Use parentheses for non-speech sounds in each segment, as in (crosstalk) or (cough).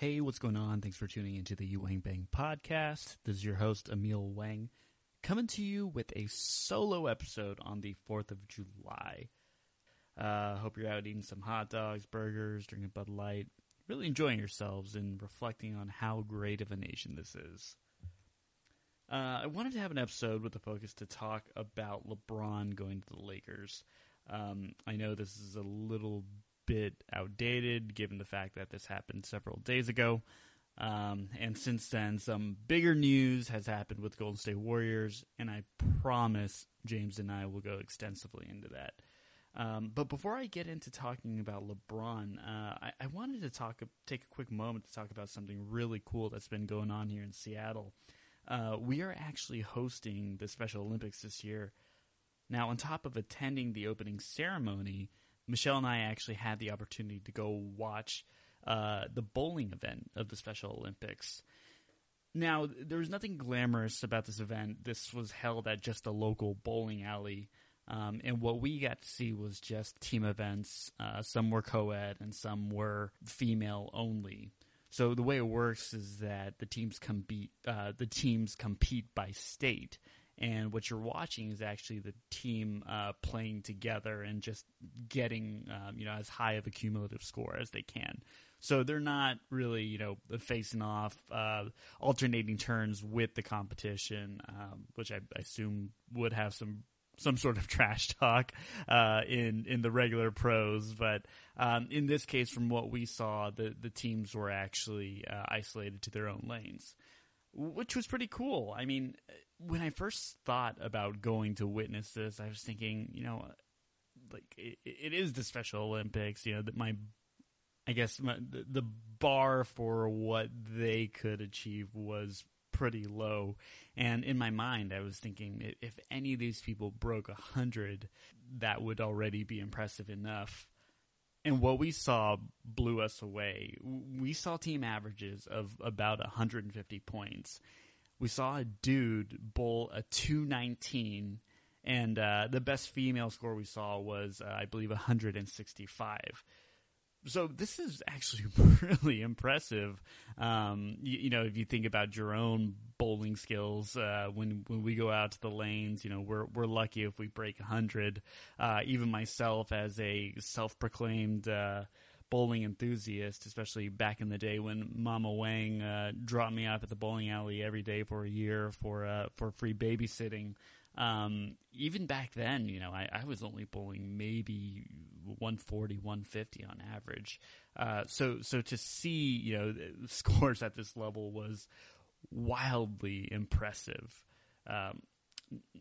Hey, what's going on? Thanks for tuning into the EWangbang podcast. This is your host, Emil Wang, coming to you with a solo episode on the 4th of July. Uh, hope you're out eating some hot dogs, burgers, drinking Bud Light, really enjoying yourselves and reflecting on how great of a nation this is. Uh, I wanted to have an episode with a focus to talk about LeBron going to the Lakers. Um, I know this is a little bit outdated given the fact that this happened several days ago. Um, and since then, some bigger news has happened with Golden State Warriors, and I promise James and I will go extensively into that. Um, but before I get into talking about LeBron, uh, I, I, wanted to talk, take a quick moment to talk about something really cool that's been going on here in Seattle. Uh, we are actually hosting the Special Olympics this year. Now, on top of attending the opening ceremony, Michelle and I actually had the opportunity to go watch uh, the bowling event of the Special Olympics. Now, there was nothing glamorous about this event. This was held at just a local bowling alley. Um, and what we got to see was just team events. Uh, some were co ed and some were female only. So the way it works is that the teams compete. Uh, the teams compete by state, and what you're watching is actually the team uh, playing together and just getting um, you know as high of a cumulative score as they can. So they're not really you know facing off, uh, alternating turns with the competition, um, which I, I, assume would have some some sort of (laughs) trash talk uh, in in the regular pros. But um, in this case, from what we saw, the the teams were actually uh, isolated to their own lanes which was pretty cool. I mean, when I first thought about going to witness this, I was thinking, you know, like it, it is the Special Olympics. You know that my, I guess my, the, the bar for what they could achieve was pretty low. And in my mind, I was thinking if any of these people broke a hundred, that would already be impressive enough. And what we saw blew us away. We saw team averages of about 150 points we saw a dude bowl a 219 and uh, the best female score we saw was uh, i believe 165 so this is actually (laughs) really impressive. Um, you, you, know if you think about your own bowling skills uh, when when we go out to the lanes you know we're we're lucky if we break 100 uh, even myself as a self-proclaimed uh, bowling enthusiast, especially back in the day when Mama Wang uh, dropped me off at the bowling alley every day for a year for uh, for free babysitting. Um, even back then, you know, I, I, was only bowling maybe 140, 150 on average. Uh, so so to see you know (laughs) scores at this level was wildly impressive. Um,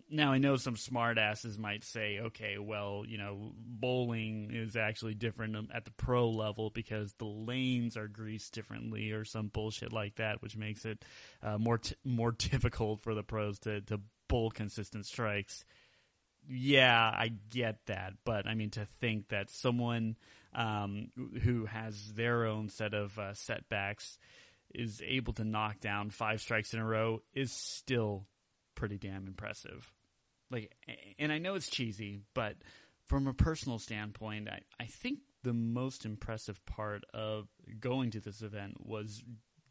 now I know some smartasses might say, okay, well, you know, bowling is actually different at the pro level because the lanes are greased differently or some bullshit like that, which makes it uh, more t- more (laughs) difficult for the pros to to bowl consistent strikes. Yeah, I get that, but I mean to think that someone um, who has their own set of uh, setbacks is able to knock down five strikes in a row is still pretty damn impressive. Like, and I know it's cheesy, but from a personal standpoint, I, I think the most impressive part of going to this event was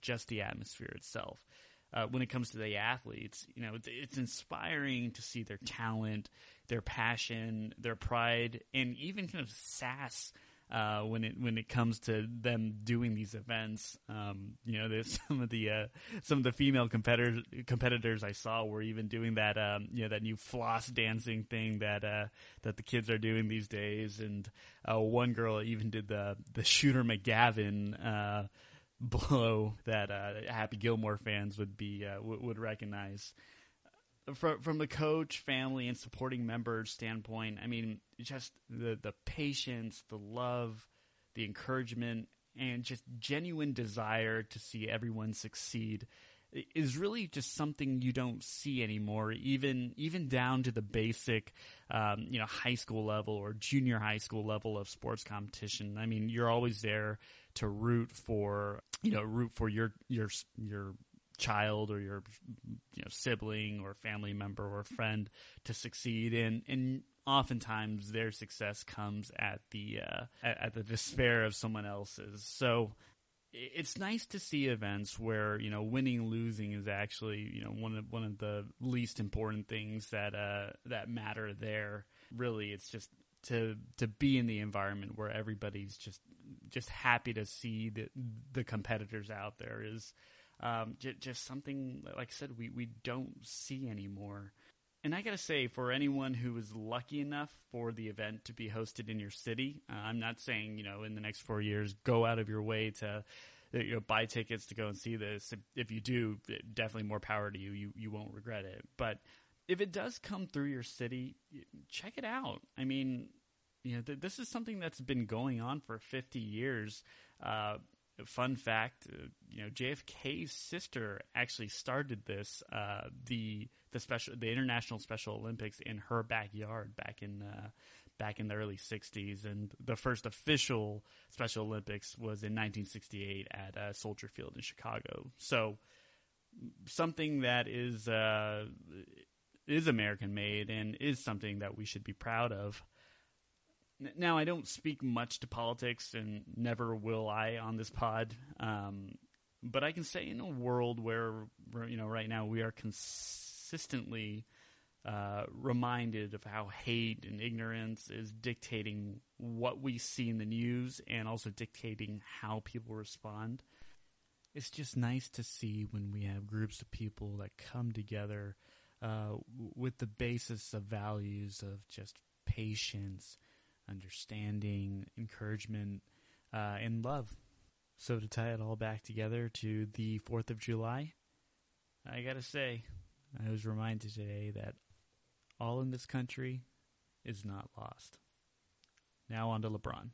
just the atmosphere itself. Uh, when it comes to the athletes, you know, it's, it's, inspiring to see their talent, their passion, their pride, and even kind of sass uh, when it when it comes to them doing these events. Um, you know, there's (laughs) some of the uh, some of the female competitors competitors I saw were even doing that um, you know that new floss dancing thing that uh, that the kids are doing these days, and uh, one girl even did the the shooter McGavin uh, blow that uh, Happy Gilmore fans would be would recognize from from the coach, family, and supporting members standpoint, I mean, just the the patience, the love, the encouragement, and just genuine desire to see everyone succeed is really just something you don't see anymore. Even even down to the basic, um, you know, high school level or junior high school level of sports competition. I mean, you're always there to root for you know root for your your your child or your you know sibling or family member or friend to succeed and and oftentimes their success comes at the uh, at, at, the despair of someone else's. So it's nice to see events where you know winning losing is actually you know one of one of the least important things that uh that matter there. Really it's just to to be in the environment where everybody's just just happy to see the the competitors out there is um, j- just something like I said we we don't see anymore. And I gotta say, for anyone who was lucky enough for the event to be hosted in your city, uh, I'm not saying you know in the next four years go out of your way to you know buy tickets to go and see this. If you do, definitely more power to you. You you won't regret it. But if it does come through your city, check it out. I mean, you know, th- this is something that's been going on for 50 years. Uh, fun fact, uh, you know, JFK's sister actually started this, uh, the the special, the International Special Olympics in her backyard back in uh, back in the early 60s, and the first official Special Olympics was in 1968 at uh, Soldier Field in Chicago. So something that is uh, is American made and is something that we should be proud of. Now, I don't speak much to politics and never will I on this pod. Um, but I can say in a world where, you know, right now we are consistently uh, reminded of how hate and ignorance is dictating what we see in the news and also dictating how people respond. It's just nice to see when we have groups of people that come together uh, with the basis of values of just patience, understanding, encouragement, uh, and love. So to tie it all back together to the 4th of July, I gotta say, I was reminded today that all in this country is not lost. Now on to LeBron.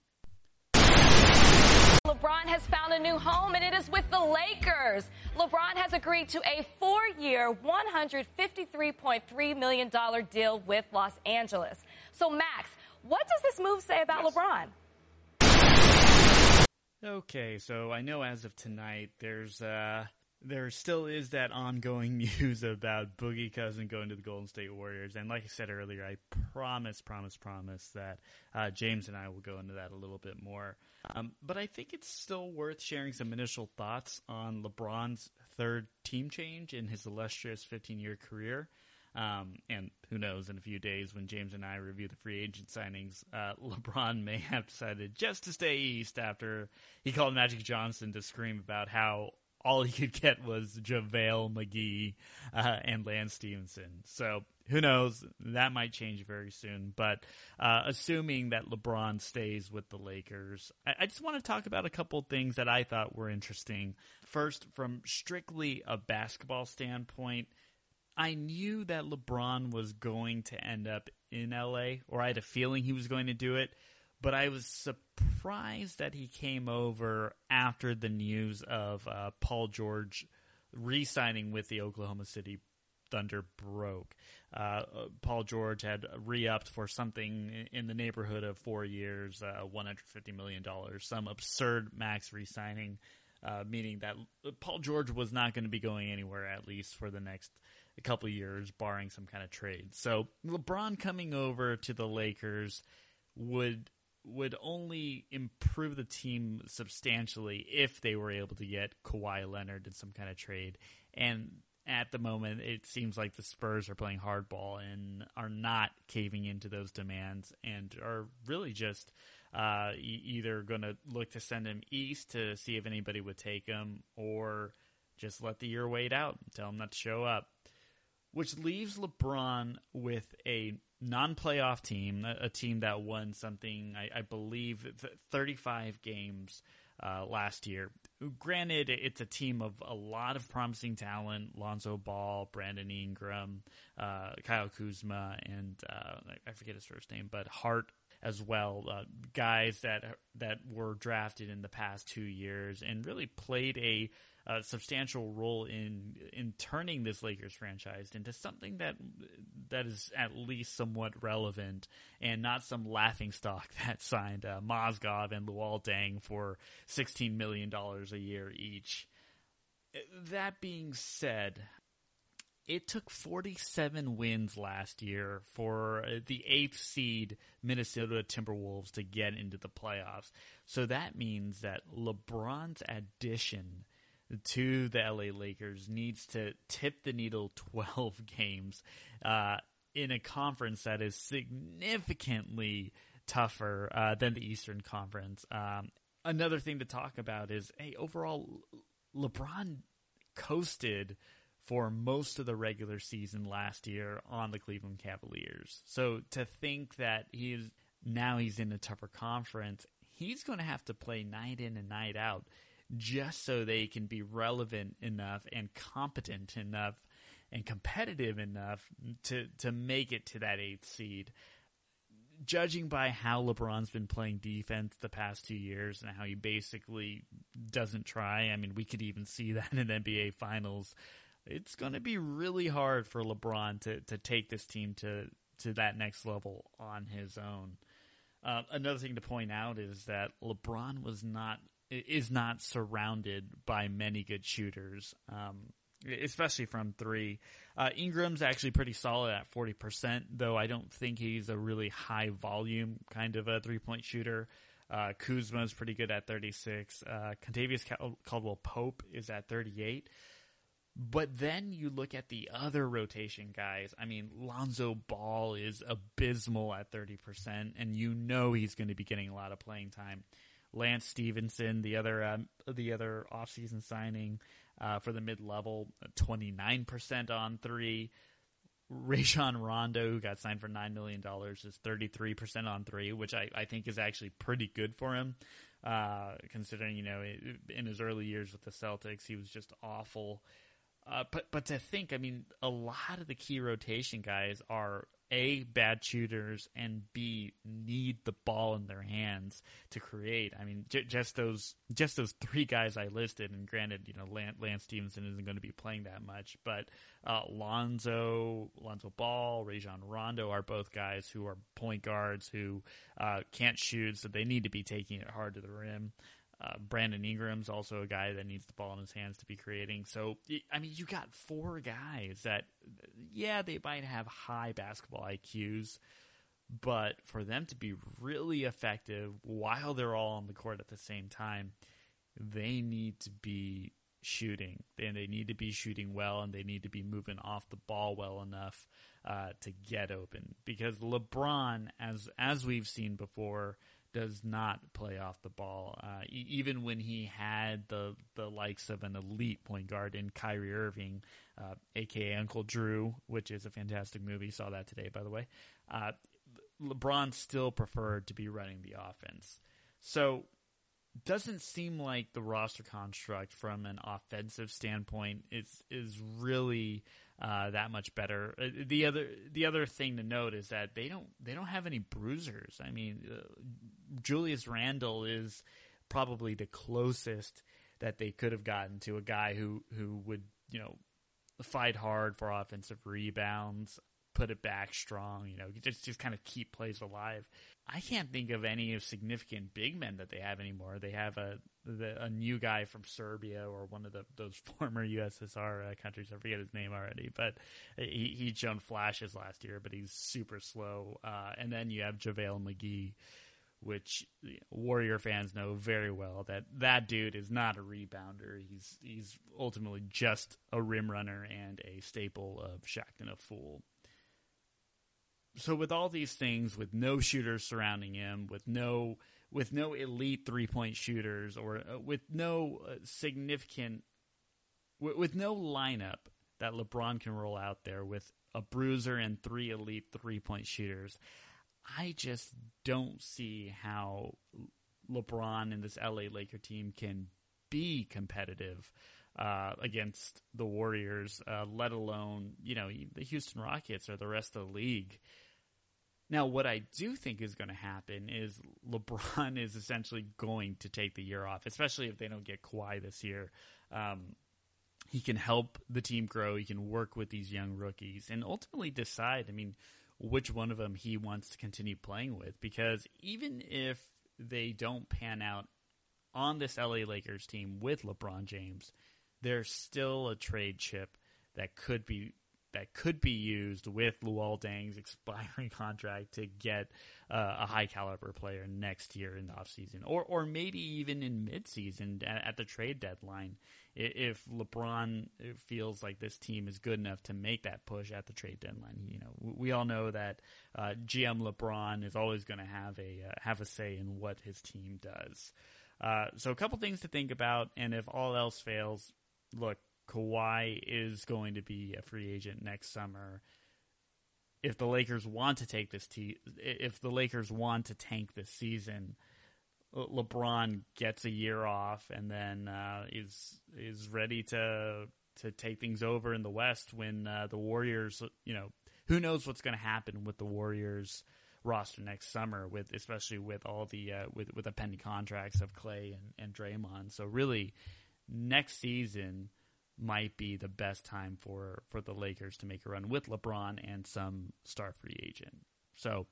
LeBron has found a new home, and it is with the Lakers. LeBron has agreed to a four year, $153.3 million deal with Los Angeles. So, Max, what does this move say about yes. LeBron? Okay, so I know as of tonight, there's uh, there still is that ongoing (laughs) news about Boogie Cousin going to the Golden State Warriors. And like I said earlier, I promise, promise, promise that uh, James and I will go into that a little bit more. Um, but I think it's still worth sharing some initial thoughts on LeBron's third team change in his illustrious 15 year career. Um, and who knows, in a few days when James and I review the free agent signings, uh, (laughs) LeBron may have decided just to stay east after he called Magic Johnson to scream about how all he could get was JaVale McGee uh, and Lance Stephenson. So who knows? That might change very soon. But uh, assuming that LeBron stays with the Lakers, I, I just want to talk about a couple things that I thought were interesting. First, from strictly a basketball standpoint, I knew that LeBron was going to end up in LA, or I had a feeling he was going to do it but I was surprised that he came over after the news of uh, Paul George re-signing with the Oklahoma City Thunder broke. Uh, Paul George had re-upped for something in the neighborhood of four years, uh, $150 million, some absurd max re-signing, uh, meaning that Paul George was not going to be going anywhere at least for the next couple years, barring some kind of trade. So LeBron coming over to the Lakers would would only improve the team substantially if they were able to get Kawhi Leonard in some kind of trade. And at the moment, it seems like the Spurs are playing hardball and are not caving into those demands and are really just uh, either going to look to send him east to see if anybody would take him or just let the year wait out, and tell him not to show up. Which leaves LeBron with a non-playoff team, a, team that won something I, I believe 35 games uh, last year. Granted, it's a team of a lot of promising talent: Lonzo Ball, Brandon Ingram, uh, Kyle Kuzma, and uh, I forget his first name, but Hart as well. Uh, guys that that were drafted in the past two years and really played a a substantial role in in turning this Lakers franchise into something that that is at least somewhat relevant and not some laughing stock (laughs) that signed uh, Mozgov and Luol Deng for sixteen million dollars a year each. That being said, it took 47 wins last year for uh, the eighth seed Minnesota Timberwolves to get into the playoffs. So that means that LeBron's addition to the LA Lakers needs to tip the needle (laughs) 12 games uh, in a conference that is significantly tougher uh, than the Eastern Conference. Um, another thing to talk about is hey, overall, LeBron coasted for most of the regular season last year on the Cleveland Cavaliers. So to think that he's now he's in a tougher conference, he's going to have to play night in and night out just so they can be relevant enough and competent enough and competitive enough to to make it to that eighth seed. Judging by how LeBron's been playing defense the past two years and how he basically doesn't try, I mean, we could even see that in NBA Finals it's going to be really hard for LeBron to, to take this team to, to that next level on his own. Uh, another thing to point out is that LeBron was not is not surrounded by many good shooters, um, especially from three. Uh, Ingram's actually pretty solid at forty percent, though I don't think he's a really high volume kind of a three point shooter. Uh, Kuzma's pretty good at thirty six. Uh, Kentavious Caldwell Pope is at thirty eight. But then you look at the other rotation guys. I mean, Lonzo Ball is abysmal at 30%, and you know he's going to be getting a lot of playing time. Lance Stephenson, the other um, the other offseason signing uh, for the mid level, 29% on three. Rajon Rondo, who got signed for $9 million, is 33% on three, which I, I think is actually pretty good for him, uh, considering, you know, in his early years with the Celtics, he was just awful. Uh, but but to think, I mean, a lot of the key rotation guys are a bad shooters and b need the ball in their hands to create. I mean, j- just those just those three guys I listed, and granted, you know, Lance, Lance Stephenson isn't going to be playing that much, but uh, Lonzo, Lonzo Ball, Rajon Rondo are both guys who are point guards who uh, can't shoot, so they need to be taking it hard to the rim. Uh, Brandon Ingram's also a guy that needs the ball in his hands to be creating. So, I mean, you got four guys that, yeah, they might have high basketball IQs, but for them to be really effective while they're all on the court at the same time, they need to be shooting and they need to be shooting well and they need to be moving off the ball well enough uh, to get open because LeBron, as as we've seen before, does not play off the ball. Uh, e- even when he had the the likes of an elite point guard in Kyrie Irving, uh, aka Uncle Drew, which is a fantastic movie. Saw that today, by the way. Uh, LeBron still preferred to be running the offense. So doesn't seem like the roster construct from an offensive standpoint is is really uh, that much better. Uh, the other the other thing to note is that they don't they don't have any bruisers. I mean, uh, Julius Randle is probably the closest that they could have gotten to a guy who who would you know fight hard for offensive rebounds, put it back strong, you know, just just kind of keep plays alive. I can't think of any of significant big men that they have anymore. They have a the, a new guy from Serbia or one of the those (laughs) former USSR uh, countries. I forget his name already, but he he'd shown flashes last year, but he's super slow. Uh, and then you have JaVale McGee, which Warrior fans know very well that that dude is not a rebounder. He's he's ultimately just a rim runner and a staple of Shaqtin' a Fool so with all these things, with no shooters surrounding him, with no with no elite three point shooters, or uh, with no uh, significant, w- with no lineup that LeBron can roll out there with a bruiser and three elite three point shooters, I just don't see how LeBron and this LA Laker team can be competitive uh, against the Warriors, uh, let alone you know the Houston Rockets or the rest of the league. Now, what I do think is going to happen is LeBron (laughs) is essentially going to take the year off, especially if they don't get Kawhi this year. Um, he can help the team grow. He can work with these young rookies and ultimately decide, I mean, which one of them he wants to continue playing with. Because even if they don't pan out on this LA Lakers team with LeBron James, there's still a trade chip that could be that could be used with Luol Deng's expiring (laughs) contract to get uh, a high caliber player next year in the offseason or or maybe even in midseason at, at the trade deadline if LeBron feels like this team is good enough to make that push at the trade deadline. You know, we all know that uh, GM LeBron is always going to have a uh, have a say in what his team does. Uh, so a couple things to think about, and if all else fails, look, Kawhi is going to be a free agent next summer. If the Lakers want to take this, te- if the Lakers want to tank this season, LeBron gets a year off and then uh, is is ready to to take things over in the West when uh, the Warriors, you know, who knows what's going to happen with the Warriors roster next summer with especially with all the uh, with with the pending contracts of Clay and, and Draymond. So really, next season might be the best time for for the Lakers to make a run with LeBron and some star free agent. So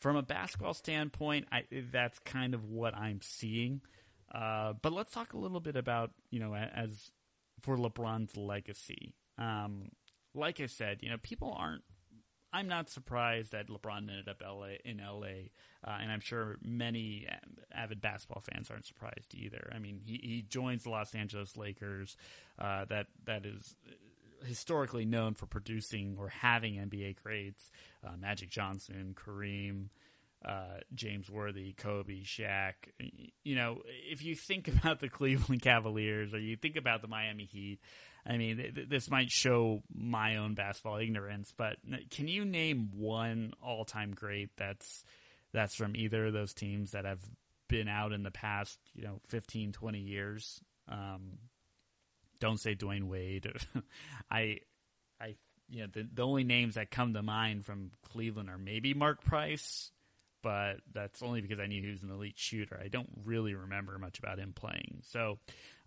from a basketball standpoint, I, that's kind of what I'm seeing. Uh, but let's talk a little bit about you know as for LeBron's legacy. Um, like I said, you know people aren't I'm not surprised that LeBron ended up LA in LA, uh, and I'm sure many avid basketball fans aren't surprised either. I mean, he, he joins the Los Angeles Lakers, uh, that that is historically known for producing or having NBA greats, uh, Magic Johnson, Kareem. Uh, James Worthy, Kobe, Shaq. You know, if you think (laughs) about the Cleveland Cavaliers or you think about the Miami Heat, I mean, th- this might show my own basketball ignorance, but can you name one all-time great that's that's from either of those teams that have been out in the past, you know, 15, 20 years? Um, don't say Dwyane Wade. (laughs) I, I, you know, the, the only names that come to mind from Cleveland are maybe Mark Price, but that's only because I knew he was an elite shooter. I don't really remember much about him playing. So,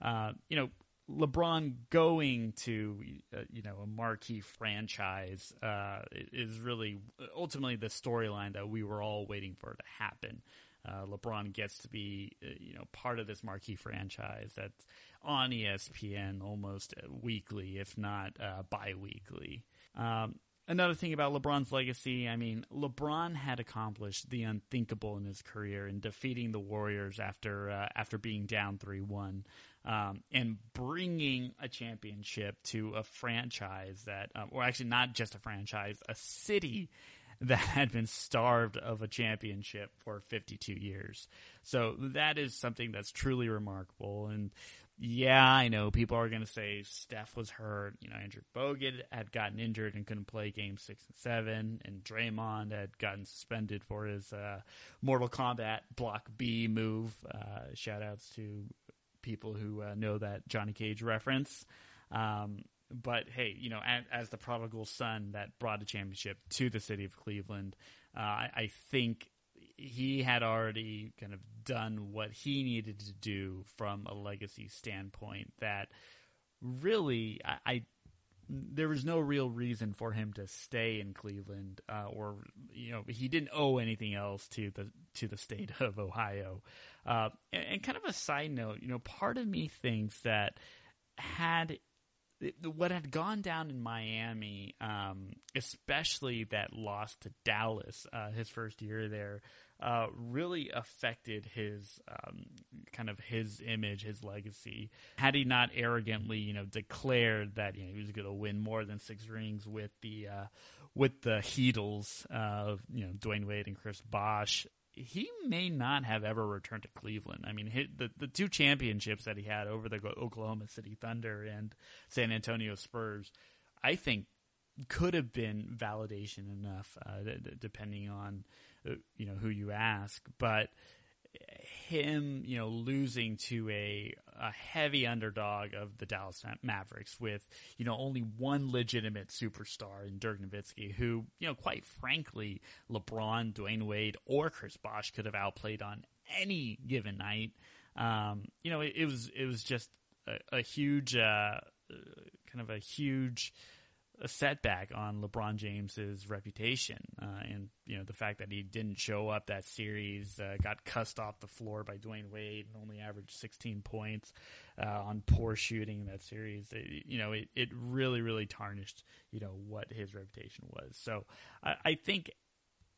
uh, you know, LeBron going to uh, you know a marquee franchise uh, is really ultimately the storyline that we were all waiting for to happen. Uh, LeBron gets to be uh, you know part of this marquee franchise that's on ESPN almost weekly, if not uh, biweekly. Um, another thing about LeBron's legacy, I mean, LeBron had accomplished the unthinkable in his career in defeating the Warriors after uh, after being down three one um, and bringing a championship to a franchise that, or actually not just a franchise, a city (laughs) that had been starved of a championship for 52 years. So that is something that's truly remarkable. And yeah, I know people are going to say Steph was hurt. You know, Andrew Bogut had gotten injured and couldn't play game six and seven, and Draymond had gotten suspended for his uh, Mortal Kombat Block B move. Uh, shout outs to people who uh, know that Johnny Cage reference. Um, but hey, you know, as, as, the prodigal son that brought a championship to the city of Cleveland, uh, I, I, think he had already kind of done what he needed to do from a legacy standpoint. That really, I, I there was no real reason for him to stay in Cleveland, uh, or you know, he didn't owe anything else to the to the state (laughs) of Ohio. Uh, and, and, kind of a side note, you know, part of me thinks that had what had gone down in Miami, um, especially that loss to Dallas, uh, his first year there, uh, really affected his um, kind of his image, his legacy. Had he not arrogantly, you know, declared that you know, he was going to win more than six rings with the uh, with the Heatles, uh, you know, Dwyane Wade and Chris Bosh, he may not have ever returned to Cleveland. I mean, the the two championships that he had over the Oklahoma City Thunder and San Antonio Spurs, I think, could have been validation enough, uh, depending on you know who you ask. But him, you know, losing to a, a heavy underdog of the Dallas Mavericks with, you know, only one legitimate superstar in Dirk Nowitzki, who, you know, quite frankly, LeBron, Dwyane Wade, or Chris Bosh could have outplayed on any given night. Um, you know, it, it, was it was just a, a huge, uh, kind of a huge a setback on LeBron James's reputation, uh, and you know the fact that he didn't show up that series, uh, got cussed off the floor by Dwyane Wade, and only averaged 16 points uh, on poor shooting in that series. It, you know, it, it really really tarnished you know what his reputation was. So I, I think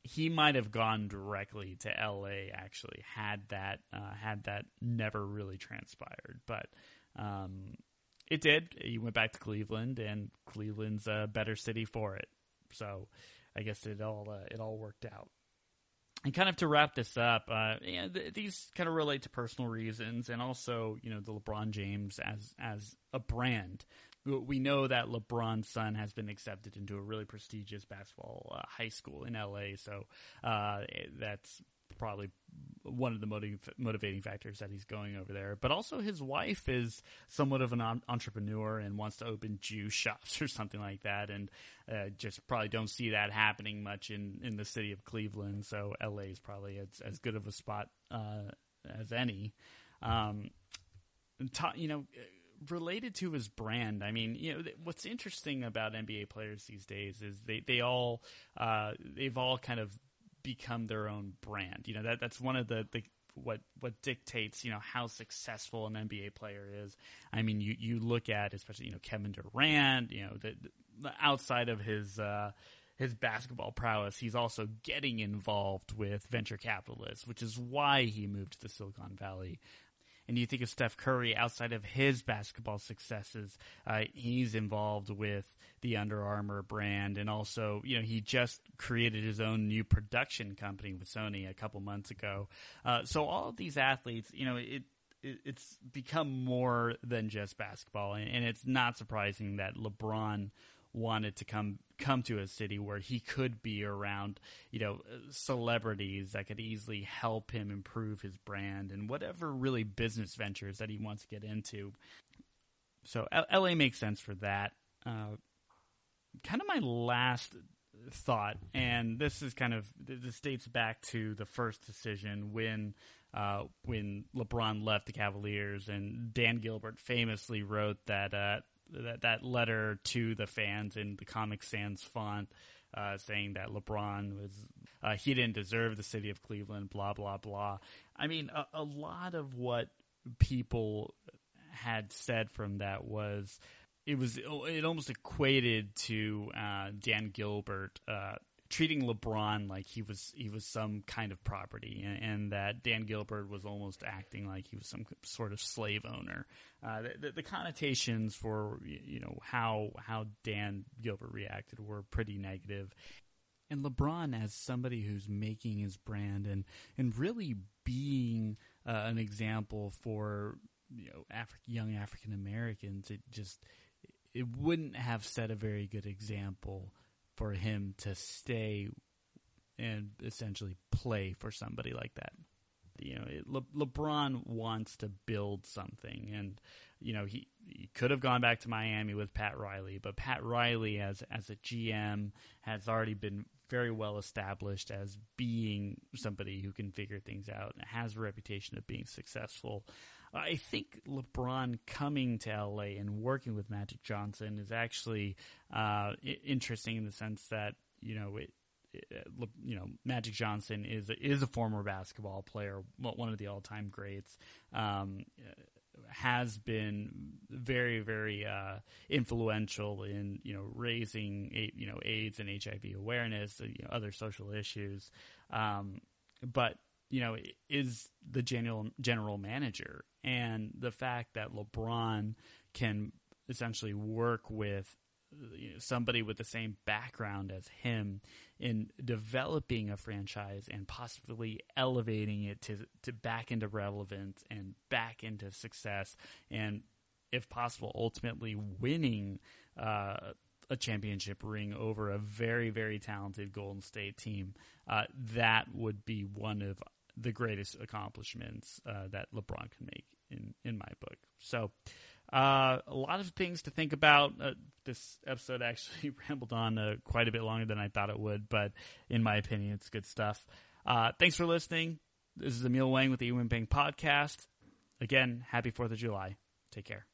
he might have gone directly to LA actually had that uh, had that never really transpired, but. Um, it did. You went back to Cleveland, and Cleveland's a better city for it. So, I guess it all uh, it all worked out. And kind of to wrap this up, uh, th- these kind of relate to personal reasons, and also you know the LeBron James as as a brand. We know that LeBron's son has been accepted into a really prestigious basketball uh, high school in LA, so uh, that's probably one of the motiv- motivating factors that he's going over there. But also, his wife is somewhat of an entrepreneur and wants to open juice shops (laughs) or something like that, and uh, just probably don't see that happening much in, in the city of Cleveland. So LA is probably as, as good of a spot uh, as any. Um, ta- you know. Related to his brand, I mean, you know, what's interesting about NBA players these days is they they all uh, they've all kind of become their own brand. You know that that's one of the, the what what dictates you know how successful an NBA player is. I mean, you you look at especially you know Kevin Durant. You know the, the outside of his. Uh, his basketball prowess, he's also getting involved with venture capitalists, which is why he moved to the Silicon Valley and you think of Steph Curry outside of his basketball successes, uh, he's involved with the Under Armour brand, and also you know he just created his own new production company with Sony a couple months ago. Uh, so all of these athletes, you know, it it's become more than just basketball, and, it's not surprising that LeBron wanted to come come to a city where he could be around, you know, celebrities that could easily help him improve his brand and whatever really business ventures that he wants to get into. So L- LA makes sense for that. Uh, kind of my last thought, and this is kind of this dates back to the first decision when uh, when LeBron left the Cavaliers, and Dan Gilbert famously wrote that uh, that that letter to the fans in the Comic Sans font, uh, saying that LeBron was uh, he didn't deserve the city of Cleveland, blah blah blah. I mean, a, a lot of what people had said from that was it was it almost equated to uh, Dan Gilbert uh, treating LeBron like he was he was some kind of property, and, and, that Dan Gilbert was almost acting like he was some sort of slave owner. Uh, the, the, connotations for you know how how Dan Gilbert reacted were pretty negative. And LeBron, as somebody who's making his brand and and really being uh, an example for you know Afri- young African Americans, it just it wouldn't have set a very good example for him to stay and essentially play for somebody like that. You know, it, Le- LeBron wants to build something, and you know he, he could have gone back to Miami with Pat Riley, but Pat Riley, as as a GM, has already been very well established as being somebody who can figure things out and has a reputation of being successful. I think LeBron coming to LA and working with Magic Johnson is actually uh, interesting in the sense that you know it, it, you know Magic Johnson is is a former basketball player, one of the all time greats. Um, has been very, very uh, influential in you know raising you know AIDS and HIV awareness, you know, other social issues. Um, but you know, is the general general manager, and the fact that LeBron can essentially work with you know, somebody with the same background as him in developing a franchise and possibly elevating it to to back into relevance and back into success, and if possible, ultimately winning. Uh, a championship ring over a very, very talented Golden State team. Uh, that would be one of the greatest accomplishments uh, that LeBron can make in in my book. So. Uh, a lot of things to think about. Uh, this episode actually (laughs) rambled on uh, quite a bit longer than I thought it would, but in my opinion, it's good stuff. Uh, thanks for listening. This is Emil Wang with the EWangbang Podcast. Again, happy 4th of July. Take care.